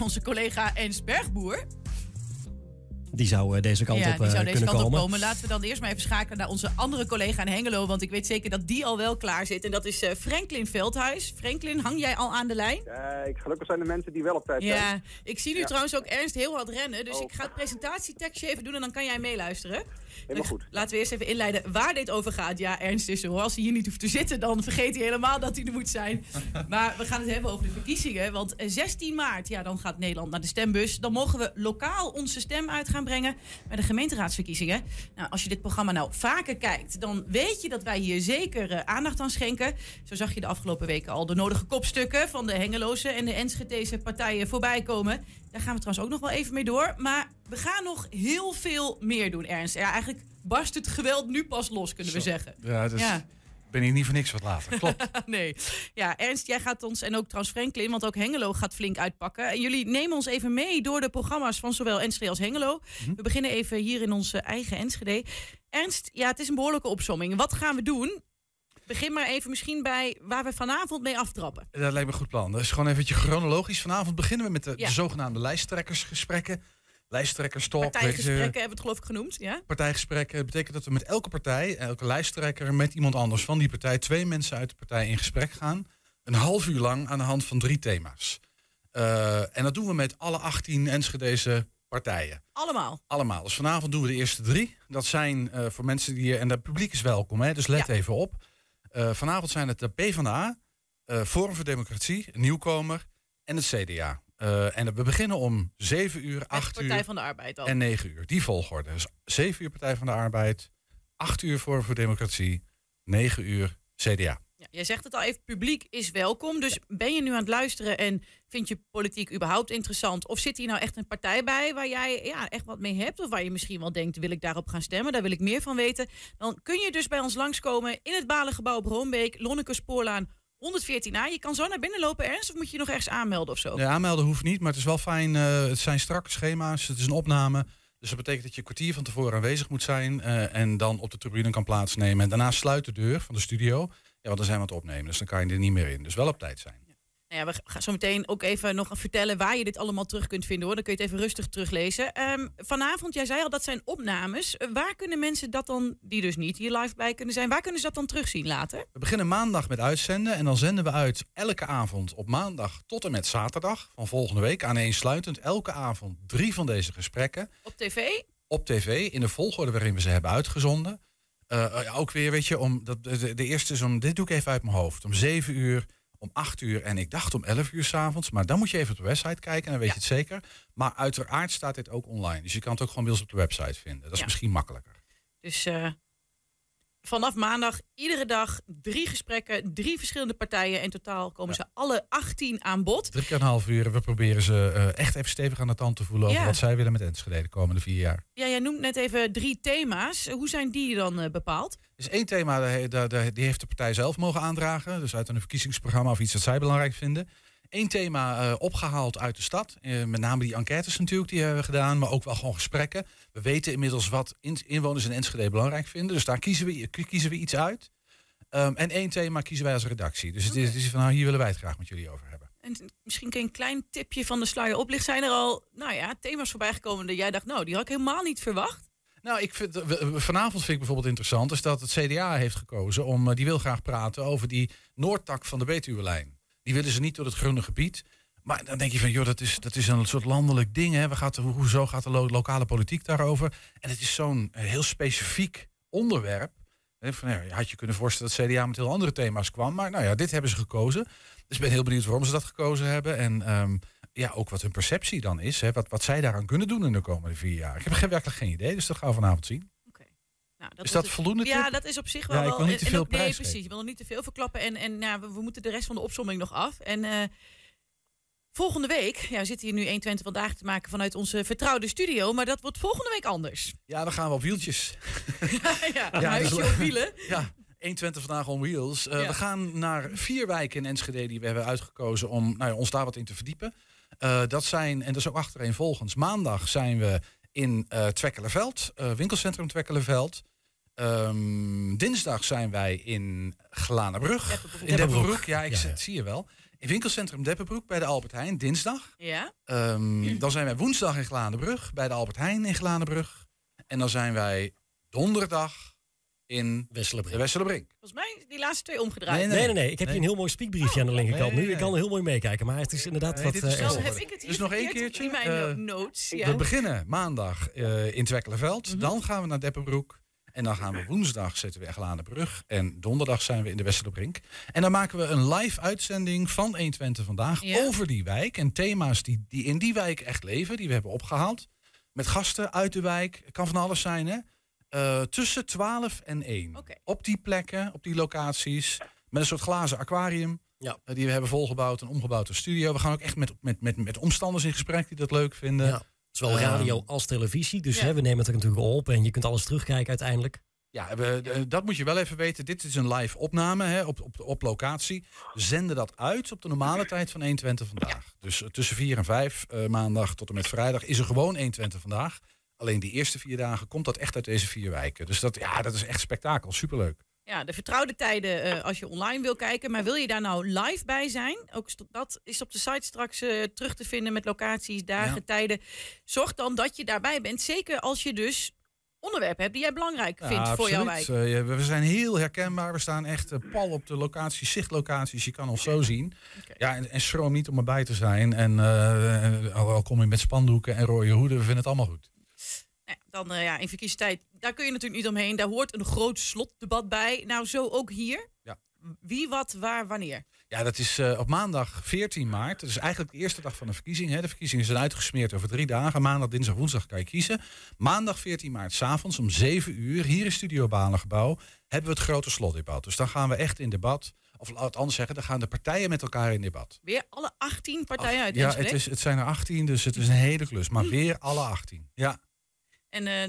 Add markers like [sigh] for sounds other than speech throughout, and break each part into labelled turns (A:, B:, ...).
A: onze collega Ens Bergboer.
B: Die zou eh, deze kant
A: ja,
B: op
A: die
B: eh,
A: zou deze
B: kunnen
A: kant
B: komen.
A: op komen. Laten we dan eerst maar even schakelen naar onze andere collega in Hengelo. Want ik weet zeker dat die al wel klaar zit. En dat is eh, Franklin Veldhuis. Franklin, hang jij al aan de lijn?
C: Kijk, gelukkig zijn er mensen die wel op tijd zijn.
A: Ja, ik zie nu
C: Ja.
A: trouwens ook Ernst heel hard rennen. Dus
C: Oh.
A: ik ga het presentatietekstje even doen en dan kan jij meeluisteren.
C: Helemaal goed.
A: Laten we eerst even inleiden waar dit over gaat. Ja, Ernst is er hoor. Als hij hier niet hoeft te zitten, dan vergeet hij helemaal dat hij er moet zijn. [laughs] Maar we gaan het hebben over de verkiezingen. Want eh, 16 maart, ja, dan gaat Nederland naar de stembus. Dan mogen we lokaal onze stem uit gaan brengen bij de gemeenteraadsverkiezingen. Nou, als je dit programma nou vaker kijkt, dan weet je dat wij hier zeker eh, aandacht aan schenken. Zo zag je de afgelopen weken al de nodige kopstukken van de Hengeloze en de Enschedeze partijen voorbij komen. Daar gaan we trouwens ook nog wel even mee door. Maar we gaan nog heel veel meer doen, Ernst. Ja, eigenlijk barst het geweld nu pas los, kunnen we zeggen.
D: Ja, dus
A: Ja.
D: Ben ik niet voor niks wat later. Klopt. [laughs]
A: nee. Ja, Ernst, jij gaat ons, en ook trouwens Franklin, want ook Hengelo gaat flink uitpakken. En jullie nemen ons even mee door de programma's van zowel Enschede als Hengelo. We beginnen even hier in onze eigen Enschede. Ernst, ja, het is een behoorlijke opsomming. Wat gaan we doen? Begin maar even misschien bij waar we vanavond mee aftrappen.
D: Dat lijkt me een goed plan. Dus gewoon even chronologisch. Vanavond beginnen we met de,
A: Ja.
D: de zogenaamde lijsttrekkersgesprekken. Lijsttrekkerstalk.
A: Partijgesprekken hebben we het geloof ik genoemd, ja?
D: partijgesprekken. Dat betekent dat we met elke partij, elke lijsttrekker, met iemand anders van die partij, twee mensen uit de partij in gesprek gaan. Een half uur lang aan de hand van drie thema's. Eh, en dat doen we met alle 18 Enschedeze partijen.
A: Allemaal.
D: Allemaal. Dus vanavond doen we de eerste drie. Dat zijn eh, voor mensen die. En het publiek is welkom, hè, dus let
A: Ja.
D: even op. Eh, vanavond zijn het de PvdA, Forum voor Democratie, Nieuwkomer en het CDA. Eh, en we beginnen om 7 uur,
A: Met
D: 8
A: de Partij
D: uur
A: van de Arbeid al.
D: en 9 uur. Die volgorde. Dus 7 uur Partij van de Arbeid, 8 uur Forum voor Democratie, 9 uur CDA.
A: Ja, jij zegt het al even, publiek is welkom. Dus ben je nu aan het luisteren en vind je politiek überhaupt interessant? Of zit hier nou echt een partij bij waar jij ja, echt wat mee hebt? Of waar je misschien wel denkt, wil ik daarop gaan stemmen? Daar wil ik meer van weten. Dan kun je dus bij ons langskomen in het Balengebouw op Roombeek, Lonneke Spoorlaan 114a. Je kan zo naar binnen lopen, Ernst, of moet je nog ergens aanmelden of zo?
D: De aanmelden hoeft niet, maar het is wel fijn. eh, het zijn strakke schema's, het is een opname. Dus dat betekent dat je een kwartier van tevoren aanwezig moet zijn. eh, en dan op de tribune kan plaatsnemen. En daarna sluit de deur van de studio. Ja, want dan zijn het opnemen. Dus dan kan je er niet meer in. Dus wel op tijd zijn.
A: Nou ja, we gaan zo meteen ook even nog vertellen waar je dit allemaal terug kunt vinden hoor. Dan kun je het even rustig teruglezen. Ehm, vanavond, jij zei al, dat zijn opnames. Eh, waar kunnen mensen dat dan, die dus niet hier live bij kunnen zijn, waar kunnen ze dat dan terugzien later?
D: We beginnen maandag met uitzenden. En dan zenden we uit elke avond op maandag tot en met zaterdag van volgende week. Aaneensluitend elke avond drie van deze gesprekken.
A: Op tv?
D: op tv in de volgorde waarin we ze hebben uitgezonden. Eh, ja, ook weer, weet je, om, dat, de, de eerste is om, dit doe ik even uit mijn hoofd, om 7 uur, om 8 uur en ik dacht om 11 uur s'avonds. Maar dan moet je even op de website kijken en dan weet
A: Ja.
D: je het zeker. Maar uiteraard staat dit ook online. Dus je kan het ook gewoon bij ons op de website vinden. Dat is
A: Ja.
D: misschien makkelijker.
A: Dus eh, vanaf maandag iedere dag drie gesprekken, drie verschillende partijen. In totaal komen ze alle 18 aan bod.
D: Drie keer een half uur we proberen ze eh, echt even stevig aan de tand te voelen over
A: Ja.
D: wat zij willen met Enschede de komende vier jaar.
A: Ja, jij noemt net even drie thema's. Hoe zijn die dan eh, bepaald?
D: Er is één thema, die heeft de partij zelf mogen aandragen. Dus uit een verkiezingsprogramma of iets dat zij belangrijk vinden. Eén thema eh, opgehaald uit de stad. Eh, met name die enquêtes natuurlijk, die hebben we gedaan. Maar ook wel gewoon gesprekken. We weten inmiddels wat in- inwoners in Enschede belangrijk vinden. Dus daar kiezen we, kiezen we iets uit. Ehm, en één thema kiezen wij als redactie. Dus het is, het is van, nou, hier willen wij het graag met jullie over hebben.
A: En misschien een klein tipje van de sluier oplichten. Zijn er al, nou ja, thema's voorbij gekomen dat jij dacht, nou, die had ik helemaal niet verwacht.
D: Nou, ik vind, vanavond vind ik bijvoorbeeld interessant... is dat het CDA heeft gekozen om... eh, die wil graag praten over die Noordtak van de Betuwe-lijn. Die willen ze niet door het groene gebied. Maar dan denk je van, joh, dat is, dat is een soort landelijk ding. Hè? We gaat, hoe- hoezo gaat de lo- lokale politiek daarover? En het is zo'n eh, heel specifiek onderwerp. Hè, Van, ja, had je kunnen voorstellen dat CDA met heel andere thema's kwam. Maar nou ja, dit hebben ze gekozen. Dus ik ben heel benieuwd waarom ze dat gekozen hebben. En ehm, ja, ook wat hun perceptie dan is. Hè? Wat, wat zij daaraan kunnen doen in de komende vier jaar. Ik heb werkelijk geen idee, dus dat gaan we vanavond zien.
A: Nou,
D: is
A: wordt
D: dat voldoende?
A: Ja,
D: tip?
A: dat is op zich wel
D: Ja, ik wil niet te veel
A: ook- Nee,
D: prijs
A: precies. Je wil nog niet te veel verklappen. En, en nou, we, we moeten de rest van de opsomming nog af. En eh, volgende week... Ja, we zitten hier nu 120 vandaag te maken vanuit onze vertrouwde studio. Maar dat wordt volgende week anders.
D: Ja, dan gaan we op wieltjes. [laughs]
A: ja,
D: Ja,
A: huisje
D: dat is-
A: op wielen. [laughs]
D: Ja, 120 vandaag on wheels. Eh. We gaan naar vier wijken in Enschede die we hebben uitgekozen om nou ja, ons daar wat in te verdiepen. Eh, dat zijn, en dat is ook achtereenvolgens, maandag zijn we in eh Twekkelenveld, eh, winkelcentrum Twekkelenveld. Ehm, dinsdag zijn wij in Glanenbrug.
A: Deppenbroek.
D: In
B: Deppenbroek.
D: Ja, ik
B: Ja,
D: zie-
B: ja.
D: zie je wel. In winkelcentrum Deppenbroek bij de Albert Heijn, dinsdag.
A: Ja?
D: Ehm, dan zijn wij woensdag in Gladenbrug bij de Albert Heijn in Gladenbrug. En dan zijn wij donderdag in de
B: Wesselenbrink.
A: Volgens mij is die laatste twee omgedraaid.
B: Nee, nee, nee. Ik heb
D: Nee.
B: hier een heel mooi speakbriefje aan de linkerkant
D: Nee,
B: nu. Ik
D: nee.
B: kan er heel mooi meekijken. Maar het is inderdaad
D: Nee,
B: wat
D: dit
B: eh,
D: is
A: heb ik het hier
D: Dus nog één keertje,
A: in mijn
D: eh,
A: notes.
D: We
A: Ja.
D: beginnen maandag eh, in Twekkelenveld.
A: Mhm.
D: Dan gaan we naar Deppenbroek. En dan gaan we woensdag zetten we echt aan de brug. En donderdag zijn we in de Westerbrink. En dan maken we een live uitzending van 120 vandaag
A: Ja.
D: over die wijk. En thema's die, die in die wijk echt leven, die we hebben opgehaald. Met gasten uit de wijk. Het kan van alles zijn, hè? Eh, tussen 12 en 1.
A: Oké.
D: Op die plekken, op die locaties. Met een soort glazen aquarium.
B: Ja.
D: eh, die we hebben volgebouwd en omgebouwd tot studio. We gaan ook echt met, met, met, met omstanders in gesprek die dat leuk vinden.
B: Ja. Zowel radio
D: Ehm,
B: als televisie. Dus
A: ja.
B: hè, we nemen het er natuurlijk op. En je kunt alles terugkijken uiteindelijk.
D: Ja, we, eh, dat moet je wel even weten. Dit is een live opname hè, op, op, op locatie. We zenden dat uit op de normale tijd van 120 vandaag. Dus tussen 4 en 5 eh, maandag tot en met vrijdag is er gewoon 120 vandaag. Alleen die eerste vier dagen komt dat echt uit deze vier wijken. Dus dat, ja, dat is echt spektakel. Superleuk.
A: Ja, de vertrouwde tijden eh, als je online wil kijken. Maar wil je daar nou live bij zijn? Ook dat is op de site straks eh, terug te vinden met locaties, dagen,
D: Ja.
A: tijden. Zorg dan dat je daarbij bent. Zeker als je dus onderwerpen hebt die jij belangrijk vindt
D: Ja,
A: voor jouw wijk.
D: absoluut. Ja, we zijn heel herkenbaar. We staan echt pal op de locaties, zichtlocaties. Je kan ons zo zien. Ja, en, en schroom niet om erbij te zijn. En al al kom je met spandoeken en rode hoeden, we vinden het allemaal goed.
A: Ja, dan eh, ja, in verkiezingstijd, daar kun je natuurlijk niet omheen. Daar hoort een groot slotdebat bij. Nou, zo ook hier.
D: Ja.
A: Wie, wat, waar, wanneer?
D: Ja, dat is eh, op maandag 14 maart. Dat is eigenlijk de eerste dag van de verkiezing. Hè. De verkiezingen zijn uitgesmeerd over drie dagen. Maandag, dinsdag, woensdag kan je kiezen. Maandag 14 maart, s'avonds om 7 uur, hier in Studio Balengebouw, hebben we het grote slotdebat. Dus dan gaan we echt in debat. Of laat het anders zeggen, dan gaan de partijen met elkaar in debat.
A: Weer alle 18 partijen uit
D: ja, het, is, het zijn er 18, dus het is een hele klus. Maar weer alle 18. Ja,
A: En eh,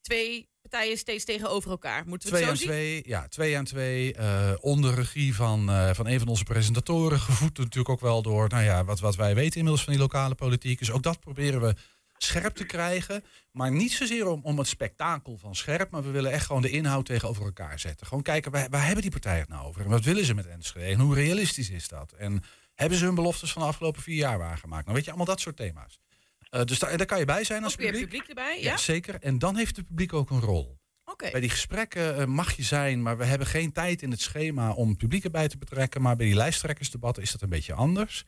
A: twee partijen steeds tegenover elkaar. Moeten we
D: twee
A: het
D: aan
A: zo zien?
D: twee. Ja, twee aan twee. eh, onder regie van, eh, van een van onze presentatoren. Gevoed natuurlijk ook wel door nou ja, wat, wat wij weten inmiddels van die lokale politiek. Dus ook dat proberen we scherp te krijgen. Maar niet zozeer om, om het spektakel van scherp. Maar we willen echt gewoon de inhoud tegenover elkaar zetten. Gewoon kijken, waar, waar hebben die partijen het nou over? En wat willen ze met Enschede? En hoe realistisch is dat? En hebben ze hun beloftes van de afgelopen vier jaar waargemaakt? Nou weet je, allemaal dat soort thema's. Eh, dus daar, daar kan je bij zijn als publiek.
A: publiek erbij,
D: Ja,
A: ja?
D: zeker. En dan heeft het publiek ook een rol.
A: Oké.
D: Bij die gesprekken eh, mag je zijn, maar we hebben geen tijd in het schema om het publiek erbij te betrekken. Maar bij die lijsttrekkersdebatten is dat een beetje anders.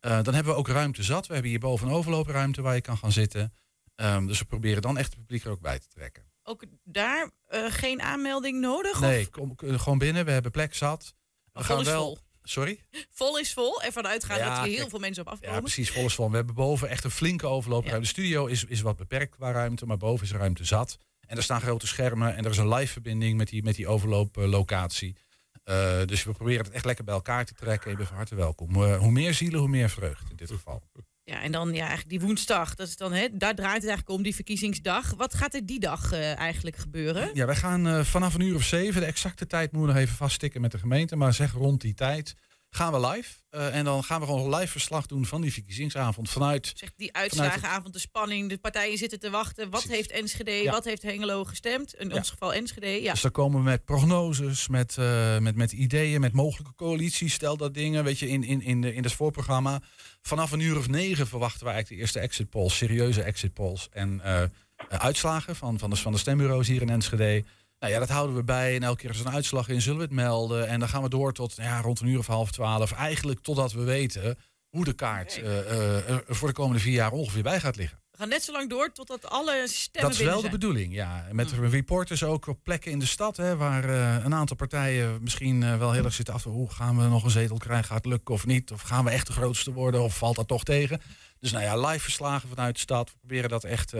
D: Eh, dan hebben we ook ruimte zat. We hebben hierboven een overloopruimte waar je kan gaan zitten. Ehm, dus we proberen dan echt het publiek er ook bij te trekken.
A: Ook daar geen aanmelding nodig?
D: Nee,
A: Of?
D: kom, gewoon binnen. We hebben plek zat. We gaan wel.
A: Vol.
D: Sorry?
A: Vol is vol. Ervan uitgaan
D: Ja,
A: dat er heel
D: kijk.
A: veel mensen op afkomen.
D: Ja, precies. Volgens van. We hebben boven echt een flinke overloopruimte. De studio is, is wat beperkt qua ruimte, maar boven is ruimte zat. En er staan grote schermen en er is een live verbinding met die, met die overlooplocatie. Eh, dus we proberen het echt lekker bij elkaar te trekken. Je bent van harte welkom. Eh, hoe meer zielen, hoe meer vreugd in dit geval.
A: Ja, en dan ja, eigenlijk die woensdag. Dat is dan, hè, daar draait het eigenlijk om, die verkiezingsdag. Wat gaat er die dag eh, eigenlijk gebeuren?
D: Ja, wij gaan eh, vanaf een uur of zeven, de exacte tijd moeten we nog even vaststikken met de gemeente, maar zeg rond die tijd gaan we live. Eh, en dan gaan we gewoon een live verslag doen van die verkiezingsavond vanuit
A: Zeg, die uitslagenavond, de spanning, de partijen zitten te wachten. Wat
D: Precies.
A: heeft Enschede,
D: Ja.
A: wat heeft Hengelo gestemd? In
D: Ja.
A: ons geval Enschede, ja.
D: Dus dan komen we met prognoses, met, eh, met, met ideeën, met mogelijke coalities. Stel dat dingen, weet je, in, in, in, de, in het voorprogramma. Vanaf een uur of negen verwachten we eigenlijk de eerste exit polls, serieuze exit polls. En eh, uitslagen van, van, de, van de stembureaus hier in Enschede. Nou ja, dat houden we bij. En elke keer als er een uitslag in, zullen we het melden. En dan gaan we door tot ja, rond een uur of half twaalf. Eigenlijk totdat we weten hoe de kaart eh, eh, er voor de komende vier jaar ongeveer bij gaat liggen.
A: We gaan net zo lang door totdat alle stemmen
D: Dat is wel de bedoeling, ja. Met reporters ook op plekken in de stad, hè, waar eh, een aantal partijen misschien wel heel erg zitten af. Hoe gaan we nog een zetel krijgen? Gaat het lukken of niet? Of gaan we echt de grootste worden? Of valt dat toch tegen? Dus nou ja, live verslagen vanuit de stad. We proberen dat echt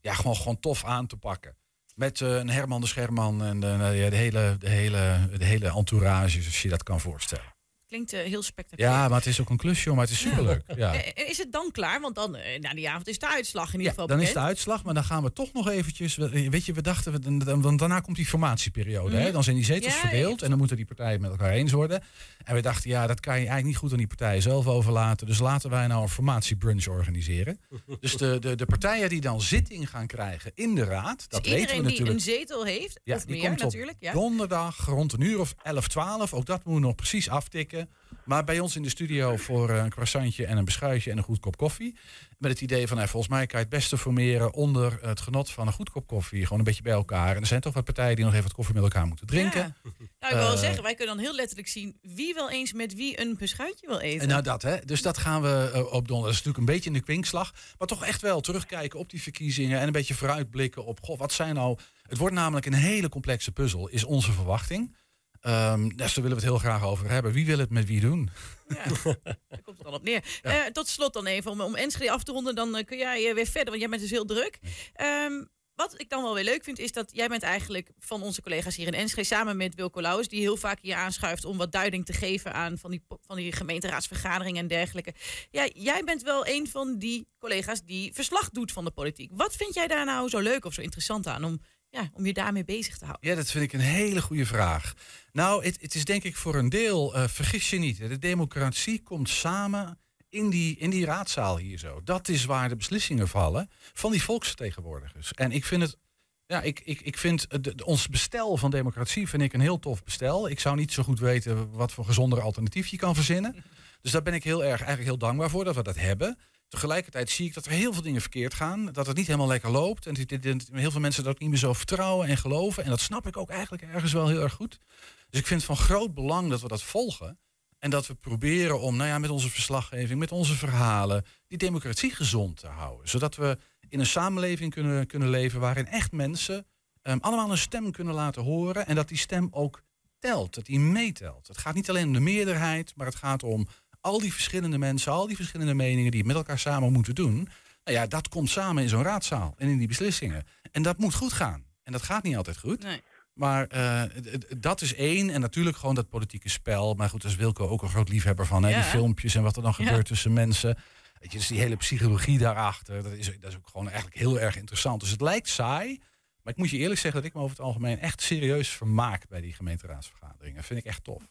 D: ja, gewoon, gewoon tof aan te pakken. Met eh, een Herman de Scherman en de, nou ja, de, hele, de, hele, de hele entourage, zoals je dat kan voorstellen.
A: Klinkt eh, heel spectaculair.
D: Ja, maar het is ook een klusje, maar het is superleuk. [laughs] Ja.
A: Eh, Is het dan klaar? Want dan, eh, na die avond is de uitslag in ieder
D: Ja,
A: geval
D: dan is de
A: bekend.
D: uitslag, maar dan gaan we toch nog eventjes... we- Weet je, we dachten, we- dan- dan- dan- daarna komt die formatieperiode. hè?
A: Mhm.
D: Dan zijn die zetels
A: Ja,
D: verdeeld en dan moeten die partijen met elkaar eens worden. En we dachten, ja, dat kan je eigenlijk niet goed aan die partijen zelf overlaten. Dus laten wij nou een formatiebrunch organiseren. [laughs] dus de, de, de partijen die dan zitting gaan krijgen in de raad... dat
A: Dus
D: weten we
A: iedereen die
D: natuurlijk...
A: een zetel heeft,
D: Ja,
A: of
D: die
A: meer
D: komt op
A: natuurlijk. Ja.
D: Donderdag rond een uur of 11, 12. Ook dat moeten we nog precies aftikken. Eten. Maar bij ons in de studio voor een croissantje en een beschuitje en een goed kop koffie. Met het idee van, nou, volgens mij kan je het beste formeren onder het genot van een goed kop koffie. Gewoon een beetje bij elkaar. En er zijn toch wat partijen die nog even wat koffie met elkaar moeten drinken.
A: Ja. Nou, ik wil wel
D: Eh,
A: zeggen, wij kunnen dan heel letterlijk zien wie wel eens met wie een beschuitje wil eten.
D: En nou dat, hè. Dus dat gaan we eh, op doen. Dat is natuurlijk een beetje in de kwinkslag. Maar toch echt wel terugkijken op die verkiezingen. En een beetje vooruitblikken op, goh, wat zijn nou... Het wordt namelijk een hele complexe puzzel, is onze verwachting. Ehm dus daar willen we het heel graag over hebben. Wie wil het met wie doen?
A: Ja, [laughs] daar komt het dan op neer. Eh, tot slot dan even, om, om Enschede af te ronden, dan eh, kun jij eh, weer verder, want jij bent dus heel druk. Ehm, wat ik dan wel weer leuk vind, is dat jij bent eigenlijk van onze collega's hier in Enschede, samen met Wilco Lauwers, die heel vaak hier aanschuift om wat duiding te geven aan van die, van die gemeenteraadsvergaderingen en dergelijke. Ja, jij bent wel een van die collega's die verslag doet van de politiek. Wat vind jij daar nou zo leuk of zo interessant aan om, ja, om je daarmee bezig te houden?
D: Ja, dat vind ik een hele goede vraag. Nou, het, het is denk ik voor een deel, eh, vergis je niet, de democratie komt samen in die, in die raadzaal hier zo. Dat is waar de beslissingen vallen van die volksvertegenwoordigers. En ik vind het, ja, ik, ik, ik vind het- ons bestel van democratie vind ik een heel tof bestel. Ik zou niet zo goed weten wat voor gezonder alternatief je kan verzinnen. Dus daar ben ik heel erg, eigenlijk heel dankbaar voor dat we dat hebben. Tegelijkertijd zie ik dat er heel veel dingen verkeerd gaan. Dat het niet helemaal lekker loopt. En heel veel mensen dat niet meer zo vertrouwen en geloven. En dat snap ik ook eigenlijk ergens wel heel erg goed. Dus ik vind het van groot belang dat we dat volgen. En dat we proberen om nou ja, met onze verslaggeving, met onze verhalen, die democratie gezond te houden. Zodat we in een samenleving kunnen, kunnen leven waarin echt mensen ehm, allemaal een stem kunnen laten horen. En dat die stem ook telt, dat die meetelt. Het gaat niet alleen om de meerderheid, maar het gaat om al die verschillende mensen, al die verschillende meningen die het met elkaar samen moeten doen. Nou ja, dat komt samen in zo'n raadzaal en in die beslissingen. En dat moet goed gaan. En dat gaat niet altijd goed.
A: Nee.
D: Maar eh, dat is één. En natuurlijk gewoon dat politieke spel. Maar goed, daar is Wilco ook een groot liefhebber van. Hè? Die filmpjes en wat er dan
A: Ja.
D: gebeurt tussen mensen. Weet je, dus die hele psychologie daarachter. Dat is, dat is ook gewoon eigenlijk heel erg interessant. Dus het lijkt saai. Maar ik moet je eerlijk zeggen dat ik me over het algemeen echt serieus vermaak bij die gemeenteraadsvergaderingen. Dat vind ik echt tof.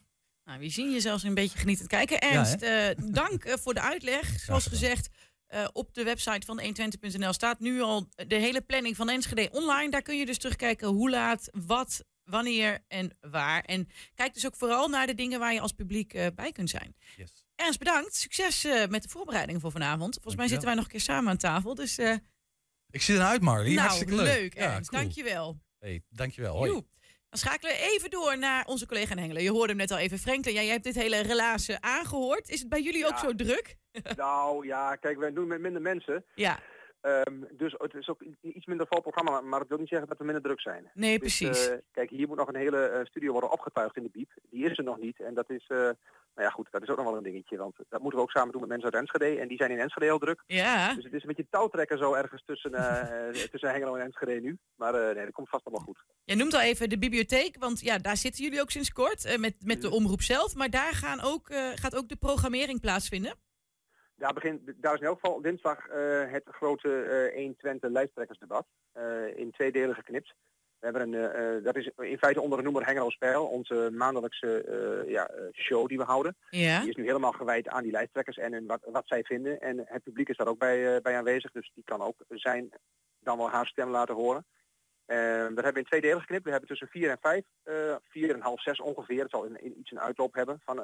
A: Nou, we zien je zelfs een beetje genietend kijken. Ernst, eh, dank eh, voor de uitleg. [laughs] Zoals gezegd, eh, op de website van 120.nl staat nu al de hele planning van Enschede online. Daar kun je dus terugkijken hoe laat, wat, wanneer en waar. En kijk dus ook vooral naar de dingen waar je als publiek bij kunt zijn.
D: Yes.
A: Ernst, bedankt. Succes met de voorbereidingen voor vanavond. Volgens mij zitten wij nog een keer samen aan tafel. Dus
D: Ik zie eruit, Marley.
A: nou,
D: Hartstikke leuk.
A: leuk
D: Ja, cool.
A: Dankjewel.
D: Hey, dankjewel. Hoi.
A: Joe. Dan schakelen we even door naar onze collega Hengelen. Je hoorde hem net al even. Franklin, jij hebt dit hele relaas aangehoord. Is het bij jullie ook
C: Ja.
A: zo druk? [laughs]
C: Nou ja, kijk, wij doen met minder mensen.
A: Ja,
C: Ehm, dus het is ook iets minder vol programma, maar- maar dat wil niet zeggen dat we minder druk zijn.
A: nee,
C: Dus,
A: precies.
C: eh, kijk, hier moet nog een hele eh, studio worden opgetuigd in de biep. Die is er nog niet. En dat is, eh, nou ja goed, dat is ook nog wel een dingetje. Want dat moeten we ook samen doen met mensen uit Enschede. En die zijn in Enschede heel druk.
A: ja.
C: Dus het is een beetje touwtrekken zo ergens tussen, eh, [laughs] eh, tussen Hengelo en Enschede nu. Maar eh, nee, dat komt vast allemaal goed.
A: Jij noemt al even de bibliotheek, want ja, daar zitten jullie ook sinds kort met, met de omroep zelf. Maar daar gaan ook, gaat ook de programmering plaatsvinden.
C: Daar, begint, daar is in elk geval dinsdag het grote eh 1 Twente lijsttrekkersdebat. in twee delen geknipt. We hebben een, eh, eh, dat is in feite onder de noemer Hengelo Spel, onze maandelijkse eh, ja, show die we houden.
A: Ja.
C: Die is nu helemaal gewijd aan die lijsttrekkers en hun, wat, wat zij vinden. En het publiek is daar ook bij, bij aanwezig, dus die kan ook zijn, dan wel haar stem laten horen. Dat hebben we in twee delen geknipt. We hebben tussen vier en vijf, vier en half zes ongeveer. Het zal in, in iets een uitloop hebben van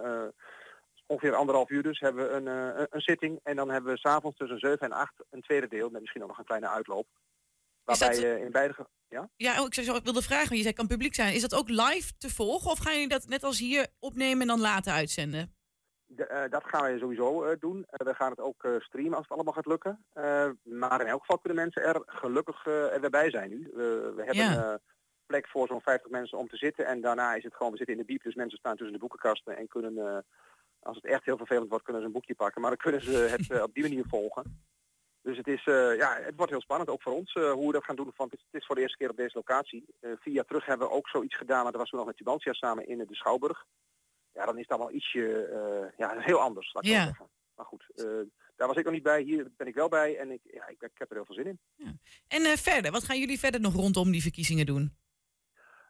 C: ongeveer anderhalf uur dus hebben we een, een- een zitting. En dan hebben we s'avonds tussen zeven en acht een tweede deel met misschien ook nog een kleine uitloop. Waarbij
A: dat-
C: je in beide... Ja?
A: Ja, oh, ik zou- ik wilde vragen, want je zei kan publiek zijn. Is dat ook live te volgen of gaan jullie dat net als hier opnemen en dan later uitzenden?
C: De, eh, dat gaan wij sowieso eh, doen. Eh, we gaan het ook eh, streamen als het allemaal gaat lukken. Eh, maar in elk geval kunnen mensen er gelukkig eh, er weer bij zijn nu. we we hebben
A: Ja.
C: eh, plek voor zo'n 50 mensen om te zitten. En daarna is het gewoon, we zitten in de biep, dus mensen staan tussen de boekenkasten en kunnen, eh, als het echt heel vervelend wordt, kunnen ze een boekje pakken. Maar dan kunnen ze het eh, op die manier volgen. Dus het, is, eh, ja, het wordt heel spannend, ook voor ons, eh, hoe we dat gaan doen. Want het is, voor de eerste keer op deze locatie. Eh, vier jaar terug hebben we ook zoiets gedaan, maar dat was toen nog met Tubantia samen in de Schouwburg. Ja, dan is dat wel ietsje ja, heel anders, laat ik
A: Ja.
C: zeggen. Maar goed, daar was ik nog niet bij, hier ben ik wel bij en ik, ja, ik, ik heb er heel veel zin in.
A: En eh, verder, wat gaan jullie verder nog rondom die verkiezingen doen?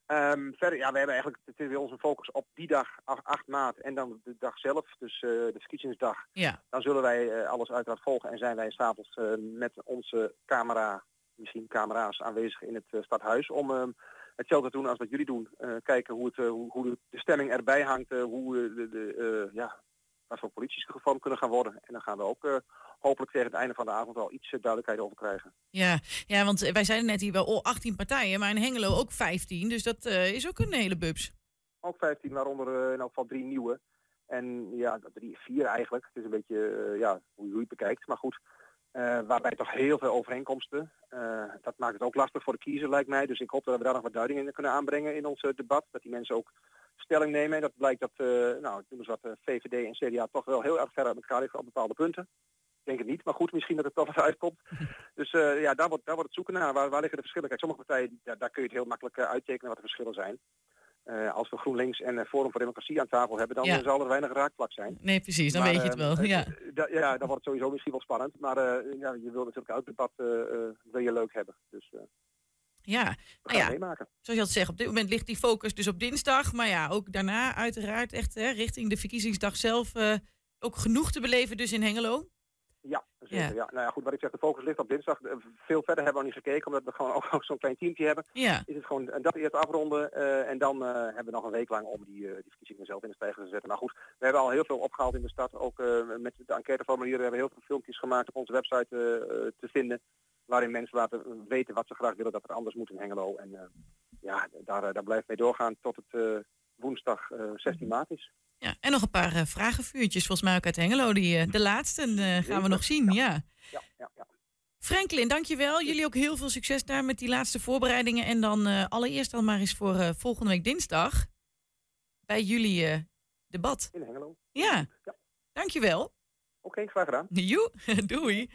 C: Ehm, verder, ja, we hebben eigenlijk het is weer onze focus op die dag, 8, 8 maart en dan de dag zelf, dus eh, de verkiezingsdag.
A: Ja,
C: Dan zullen wij eh, alles uiteraard volgen en zijn wij s'avonds eh met onze camera, misschien camera's aanwezig in het stadhuis om ehm, hetzelfde doen als wat jullie doen. Kijken hoe, het, hoe, hoe de- stemming erbij hangt, hoe de, de, eh, voor polities gevormd kunnen gaan worden. En dan gaan we ook eh, hopelijk tegen het einde van de avond wel iets eh, duidelijkheid over krijgen.
A: Ja, ja, want eh, wij zeiden net hier wel oh, 18 partijen, maar in Hengelo ook 15. Dus dat is ook een hele bubs.
C: Ook 15, waaronder in elk geval drie nieuwe. En ja, drie, vier eigenlijk. Het is een beetje ja, hoe je het bekijkt. Maar goed, waarbij toch heel veel overeenkomsten. Dat maakt het ook lastig voor de kiezer lijkt mij. Dus ik hoop dat we daar nog wat duiding in kunnen aanbrengen in ons debat. Dat die mensen ook stelling nemen. En dat blijkt dat, eh, nou, ik noem eens wat, eh, VVD en CDA toch wel heel erg ver uit elkaar liggen op bepaalde punten. Ik denk het niet, maar goed, misschien dat het toch wat [laughs] uitkomt. Dus eh, ja, daar wordt, daar wordt het zoeken naar. Waar, waar liggen de verschillen? Kijk, sommige partijen, daar, daar kun je het heel makkelijk uittekenen wat de verschillen zijn. Als we GroenLinks en Forum voor Democratie aan tafel hebben, dan
A: Ja.
C: zal er weinig raakvlak zijn.
A: Nee, precies, dan
C: Maar,
A: weet je het wel. Ja,
C: ja, dan wordt het sowieso misschien wel spannend. Maar ja, je wil natuurlijk elk debat wil je leuk hebben. Dus
A: ja. Nou ja.
C: meemaken.
A: zoals je al zegt, op dit moment ligt die focus dus op dinsdag. Maar ja, ook daarna uiteraard echt hè, richting de verkiezingsdag zelf eh, ook genoeg te beleven dus in Hengelo.
C: Ja, zeker.
A: Ja.
C: Ja. Nou ja, goed, wat ik zeg, de focus ligt op dinsdag. Eh, Veel verder hebben we niet gekeken, omdat we gewoon [laughs] ook nog zo'n klein teampje hebben.
A: Ja,
C: Is het gewoon dat eerst afronden eh, en dan hebben we nog een week lang om die, eh, die verkiezingen zelf in de stijger te zetten. Maar goed, we hebben al heel veel opgehaald in de stad. Ook met de enquêteformulieren hebben we heel veel filmpjes gemaakt op onze website te vinden. Waarin mensen laten weten wat ze graag willen dat er anders moet in Hengelo. En eh, ja, daar, eh, daar blijft mee doorgaan tot het eh, woensdag eh, 16 maart is.
A: ja. En nog een paar vragenvuurtjes volgens mij ook uit Hengelo. Die, de laatste gaan we nog zien, ja.
C: Ja, ja, ja.
A: Franklin, dankjewel. Jullie ook heel veel succes daar met die laatste voorbereidingen. En dan allereerst dan maar eens voor volgende week dinsdag bij jullie debat.
C: In Hengelo.
A: Ja,
C: Ja.
A: dankjewel.
C: Oké, graag gedaan. [laughs]
A: Joe, [laughs] doei.